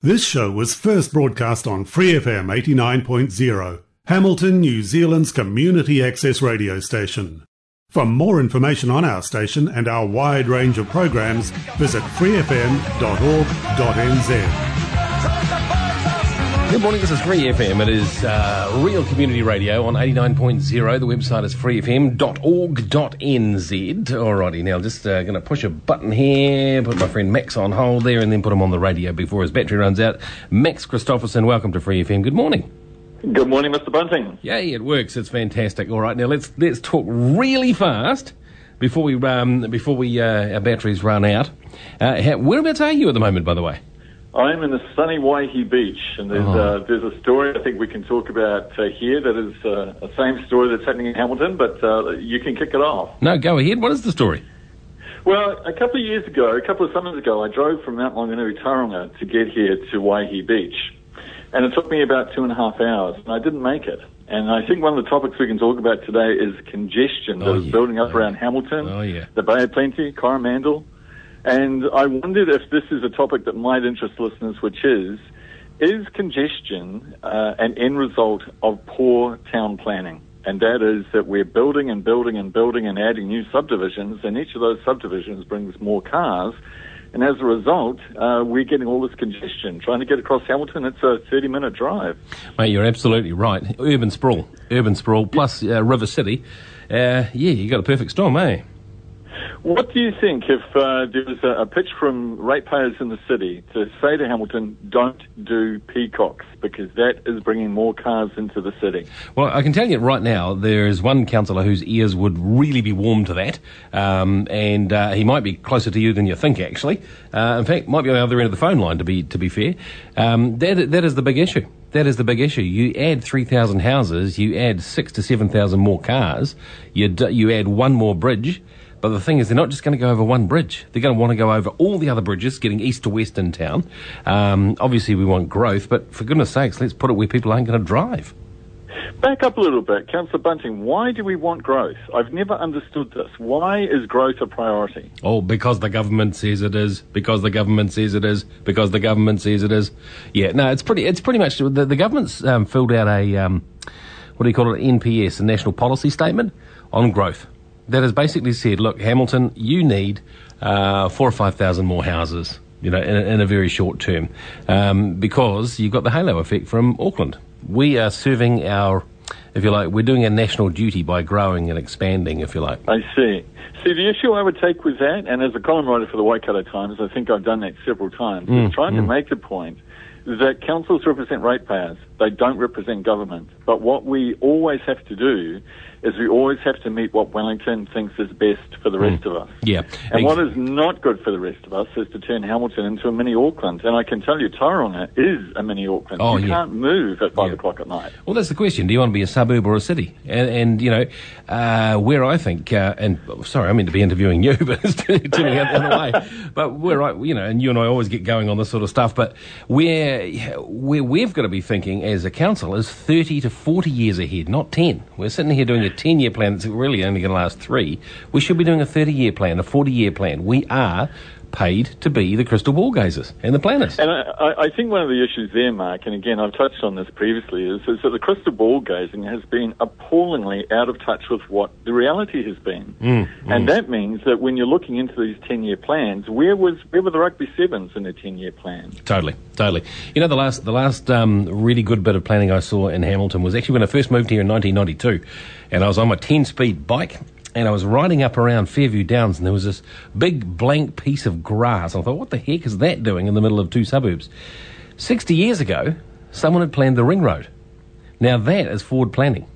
This show was first broadcast on Free FM 89.0, Hamilton, New Zealand's community access radio station. For more information on our station and our wide range of programs, visit freefm.org.nz. Good morning, this is Free FM. It is uh, real community radio on 89.0. The website is freefm.org.nz. Alrighty, now just uh, going to push a button here, put my friend Max on hold there, and then put him on the radio before his battery runs out. Max Christoffersen, welcome to Free FM. Good morning. Good morning, Mr. Bunting. Yay, it works. It's fantastic. All right, now let's let's talk really fast before we um, before we uh, our batteries run out. Uh, how, whereabouts are you at the moment, by the way? I'm in the sunny Waihi Beach, and there's, Oh. uh, there's a story I think we can talk about uh, here that is uh, the same story that's happening in Hamilton, but uh, you can kick it off. No, go ahead. What is the story? Well, a couple of years ago, a couple of summers ago, I drove from Mount Maunganui, Tauranga to get here to Waihi Beach. And it took me about two and a half hours, and I didn't make it. And I think one of the topics we can talk about today is congestion that Oh, is yeah. building up Oh, around. Hamilton, Oh, yeah. the Bay of Plenty, Coromandel. And I wondered if this is a topic that might interest listeners, which is, is congestion uh, an end result of poor town planning? And that is that we're building and building and building and adding new subdivisions, and each of those subdivisions brings more cars. And as a result, uh, we're getting all this congestion. Trying to get across Hamilton, it's a 30 minute drive. Mate, you're absolutely right. Urban sprawl, urban sprawl, plus uh, River City. Uh, yeah, you got a perfect storm, eh? What do you think if uh, there was a, a pitch from ratepayers in the city to say to Hamilton, don't do Peacocke's because that is bringing more cars into the city? Well, I can tell you right now, there is one councillor whose ears would really be warm to that, um, and uh, he might be closer to you than you think. Actually, uh, in fact, might be on the other end of the phone line. To be to be fair, um, that that is the big issue. That is the big issue. You add three thousand houses, you add six to seven thousand more cars, you d- you add one more bridge. But the thing is, they're not just going to go over one bridge. They're going to want to go over all the other bridges, getting east to west in town. Um, obviously, we want growth, but for goodness sakes, let's put it where people aren't going to drive. Back up a little bit, Councillor Bunting. Why do we want growth? I've never understood this. Why is growth a priority? Oh, because the government says it is. Because the government says it is. Because the government says it is. Yeah, no, it's pretty. It's pretty much the, the government's um, filled out a um, what do you call it? NPS, a national policy statement on growth. That has basically said, look, Hamilton, you need uh, four or five thousand more houses. You know, in a, in a very short term, um, because you've got the halo effect from Auckland. We are serving our, if you like, we're doing a national duty by growing and expanding, if you like. I see. See, the issue I would take with that, and as a column writer for the Waikato Times, I think I've done that several times, is trying to make the point that councils represent ratepayers. They don't represent government. But what we always have to do is we always have to meet what Wellington thinks is best for the rest of us. Yeah. And what is not good for the rest of us is to turn Hamilton into a mini Auckland. And I can tell you, Tauranga is a mini Auckland. Oh, you yeah. can't move at five Yeah. o'clock at night. Well, that's the question. Do you want to be a suburb or a city? And, and you know, uh, where I think, uh, and sorry, I mean to be interviewing you, but it's turning turning out the other way. But where I, you know, and you and I always get going on this sort of stuff. But where where we've got to be thinking as a council is thirty to forty years ahead, not ten. We're sitting here doing a ten-year plan that's really only going to last three. We should be doing a thirty-year plan, a forty-year plan. We are paid to be the crystal ball gazers and the planners. And I, I- think one of the issues there, Mark, and again, I've touched on this previously, is, is that the crystal ball gazing has been appallingly out of touch with what the reality has been. and that means that when you're looking into these 10 year plans, where, was, where were the rugby sevens in a 10 year plan? Totally, totally. You know, the last the last um, really good bit of planning I saw in Hamilton was actually when I first moved here in 1992, and I was on my 10 speed bike. And I was riding up around Fairview Downs, and there was this big blank piece of grass. I thought, what the heck is that doing in the middle of two suburbs? 60 years ago, someone had planned the ring road. Now that is forward planning.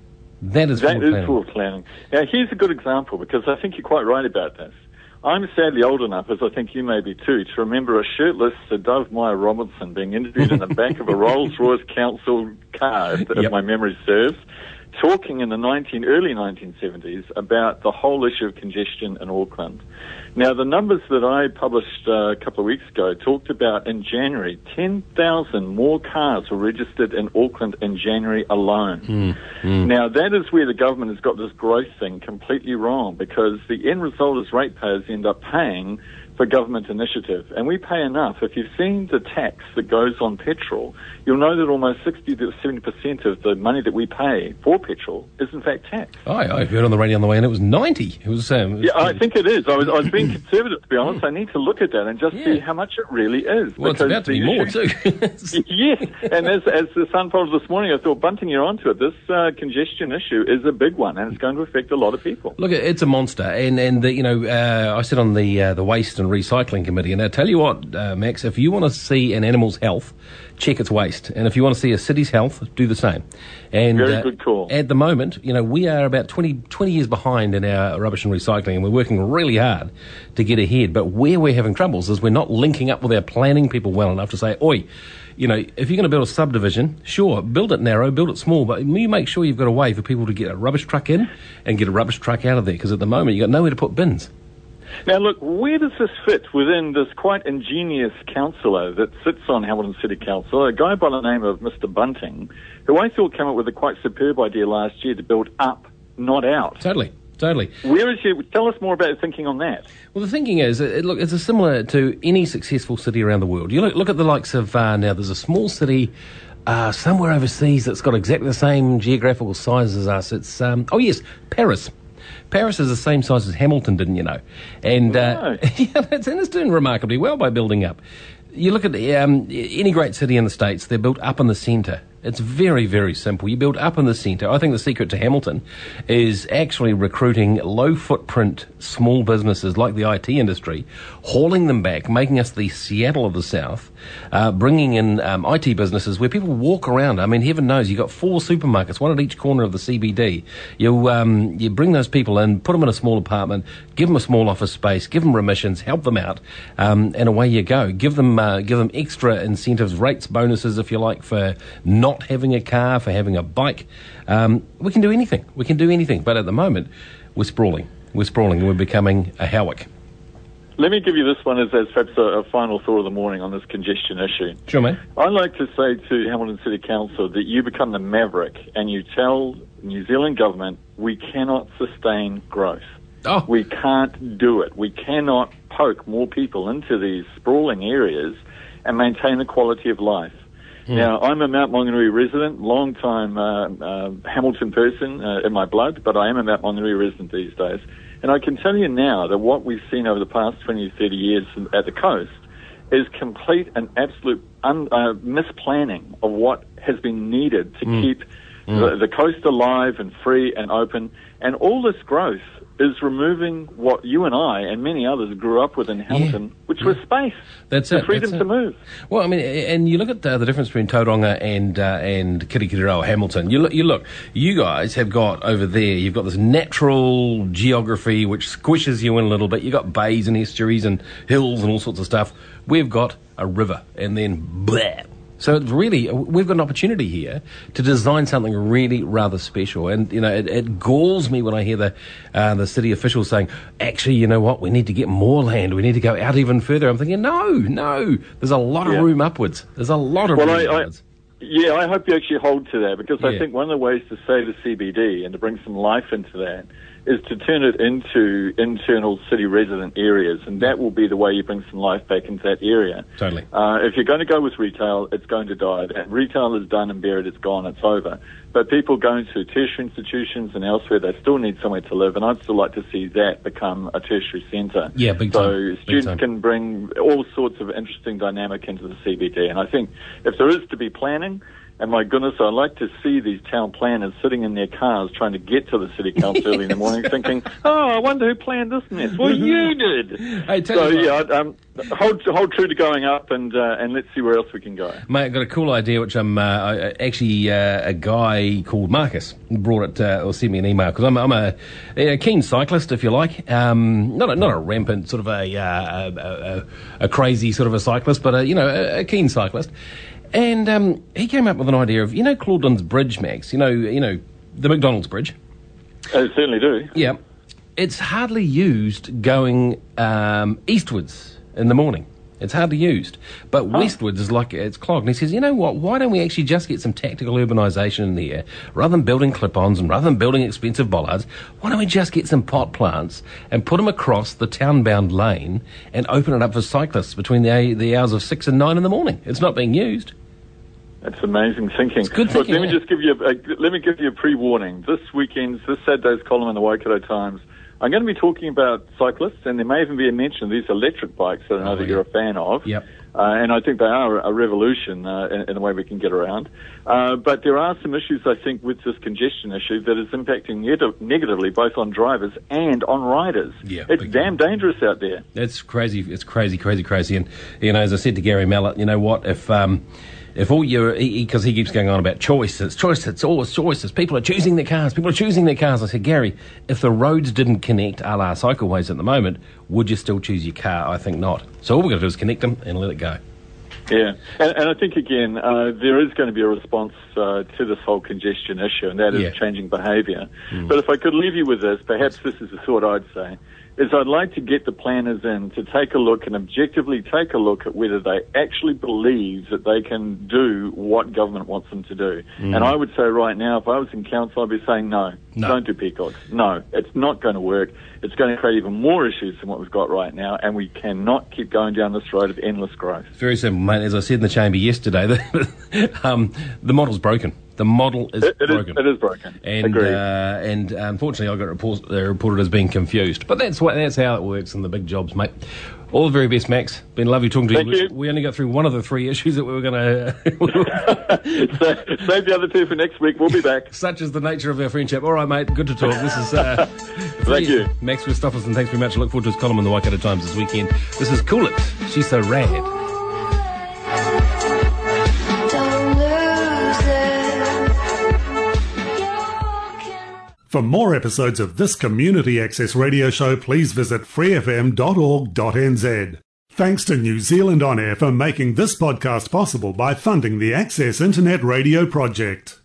That is That forward is planning. forward planning. Now, here's a good example because I think you're quite right about this. I'm sadly old enough, as I think you may be too, to remember a shirtless Sir Dove Meyer Robinson being interviewed in the back of a Rolls Royce Council car, if, if Yep. my memory serves, talking in the 19, early 1970s about the whole issue of congestion in Auckland. Now, the numbers that I published uh, a couple of weeks ago talked about in January, 10,000 more cars were registered in Auckland in January alone. Now, that is where the government has got this growth thing completely wrong because the end result is ratepayers end up paying for government initiative. And we pay enough. If you've seen the tax that goes on petrol, you'll know that almost 60 to 70% of the money that we pay for petrol is in fact tax. I, I heard on the radio on the way and it was 90. It was, um, it was Yeah, I think it is. I was, I was being conservative, to be honest. I need to look at that and just Yeah. see how much it really is. well, it's about to be more too. yes, and as, as the Sun us this morning, I thought, Bunting, you're onto it. This uh, congestion issue is a big one, and it's going to affect a lot of people. Look, it's a monster, and and the, you know uh, I sit on the uh, the waste and recycling committee, and I tell you what, uh, Max, if you want to see an animal's health, check its waste, and if you want to see a city's health, do the same. And Very uh, good call. At the moment, you know, we are about 20, 20 years behind in our rubbish and recycling, and we're working really hard to get ahead. But where we're having troubles is we're not linking up with our planning people well enough to say, oi. You know, if you're going to build a subdivision, sure, build it narrow, build it small, but you make sure you've got a way for people to get a rubbish truck in and get a rubbish truck out of there, because at the moment you've got nowhere to put bins. Now, look, where does this fit within this quite ingenious councillor that sits on Hamilton City Council, a guy by the name of Mr. Bunting, who I thought came up with a quite superb idea last year to build up, not out. Totally, totally. Where is your, tell us more about your thinking on that. Well, the thinking is, it, look, it's a similar to any successful city around the world. You look, look at the likes of uh, now. There's a small city uh, somewhere overseas that's got exactly the same geographical size as us. It's um, oh yes, Paris. Paris is the same size as Hamilton, didn't you know? And uh, yeah, it's, and it's doing remarkably well by building up. You look at the, um, any great city in the states; they're built up in the centre. It's very, very simple. You build up in the centre. I think the secret to Hamilton is actually recruiting low footprint small businesses like the IT industry, hauling them back, making us the Seattle of the South, uh, bringing in um, IT businesses where people walk around. I mean, heaven knows, you've got four supermarkets, one at each corner of the CBD. You, um, you bring those people in, put them in a small apartment, give them a small office space, give them remissions, help them out, um, and away you go. Give them, uh, give them extra incentives, rates, bonuses, if you like, for not having a car, for having a bike. Um, we can do anything. We can do anything. But at the moment, we're sprawling. We're sprawling and we're becoming a Howick. Let me give you this one as, as perhaps a, a final thought of the morning on this congestion issue. Sure, mate. I'd like to say to Hamilton City Council that you become the maverick and you tell New Zealand government we cannot sustain growth. Oh, We can't do it. We cannot poke more people into these sprawling areas and maintain the quality of life. Now, I'm a Mount Maunganui resident, long time uh, uh, Hamilton person uh, in my blood, but I am a Mount Maunganui resident these days. And I can tell you now that what we've seen over the past 20 30 years at the coast is complete and absolute un, uh, misplanning of what has been needed to keep the, the coast alive and free and open. And all this growth is removing what you and I and many others grew up with in Hamilton, which was space, That's the it, freedom that's to it. move. Well, I mean, and you look at uh, the difference between Tauranga and uh, and Kirikiriroa Hamilton. You look, you look, you guys have got over there. You've got this natural geography which squishes you in a little bit. You've got bays and estuaries and hills and all sorts of stuff. We've got a river, and then blah. So really, we've got an opportunity here to design something really rather special. And, you know, it, it galls me when I hear the, uh, the city officials saying, actually, you know what, we need to get more land. We need to go out even further. I'm thinking, no, no, there's a lot of Yeah. room upwards. There's a lot of Well, room I, I, upwards. yeah, I hope you actually hold to that because I think one of the ways to save the CBD and to bring some life into that is to turn it into internal city resident areas, and that will be the way you bring some life back into that area. Totally. Uh, if you're going to go with retail, it's going to die. And retail is done and buried, it's gone, it's over. But people going to tertiary institutions and elsewhere, they still need somewhere to live, and I'd still like to see that become a tertiary centre. Yeah, big so time. Big students time. can bring all sorts of interesting dynamic into the CBD. And I think if there is to be planning, and my goodness, I like to see these town planners sitting in their cars trying to get to the city council early in the morning, thinking, "Oh, I wonder who planned this mess." Well, you did. Hey, so you yeah, I'd, um, hold hold true to going up, and uh, and let's see where else we can go. Mate, I've got a cool idea, which I'm uh, I- I- actually uh, a guy called Marcus brought it uh, or sent me an email because I'm, I'm a, a keen cyclist, if you like. Um, not a, not a rampant sort of a, uh, a, a, a crazy sort of a cyclist, but a, you know a, a keen cyclist. And um, he came up with an idea of you know Claudelands Bridge, Max. You know you know the McDonald's Bridge. I certainly do. Yeah, it's hardly used going um, eastwards in the morning. It's hardly used. But westwards is like it's clogged. And he says, you know what? Why don't we actually just get some tactical urbanisation in there rather than building clip-ons and rather than building expensive bollards? Why don't we just get some pot plants and put them across the town-bound lane and open it up for cyclists between the the hours of six and nine in the morning? It's not being used. That's amazing thinking. It's good thinking, Look, let me just give you a, let me give you a pre-warning. This weekend's this Saturday's column in the Waikato Times. I'm going to be talking about cyclists, and there may even be a mention of these electric bikes that I know Oh, that yeah. you're a fan of. Yep. Uh, and I think they are a revolution uh, in, in the way we can get around. Uh, but there are some issues, I think, with this congestion issue that is impacting neg- negatively both on drivers and on riders. Yeah, it's damn dangerous out there. It's crazy. It's crazy, crazy, crazy. And you know, as I said to Garry Mallett, you know what? If um, if all your because he, keeps going on about choice, it's choice. It's always choices. People are choosing their cars. People are choosing their cars. I said, Garry, if the roads didn't connect a la cycleways at the moment, would you still choose your car? I think not. So all we've got to do is connect them and let it go. Yeah, and, and I think again uh, there is going to be a response uh, to this whole congestion issue, and that is Yeah. Changing behaviour. But if I could leave you with this, perhaps this is the thought I'd say: is I'd like to get the planners in to take a look and objectively take a look at whether they actually believe that they can do what government wants them to do. And I would say right now, if I was in council, I'd be saying no. No. don't do Peacocke's. No, it's not going to work. It's going to create even more issues than what we've got right now, and we cannot keep going down this road of endless growth. Very simple, mate. As I said in the chamber yesterday, the, um, the model's broken. The model is It- it is- broken. it is broken. And Agreed. uh, and unfortunately, I got report, uh, reported as being confused. But that's what that's how it works in the big jobs, mate. All the very best, Max. Been lovely talking to Thank you. you. We only got through one of the three issues that we were going to. Sa- Save the other two for next week. We'll be back. Such is the nature of our friendship. All right, mate. Good to talk. This is. Uh, Thank you. Max Christoffersen. Thanks very much. I look forward to his column in the Waikato Times this weekend. This is Cool It. She's so rad. For more episodes of this community access radio show, please visit freefm.org.nz. Thanks to New Zealand On Air for making this podcast possible by funding the Access Internet Radio Project.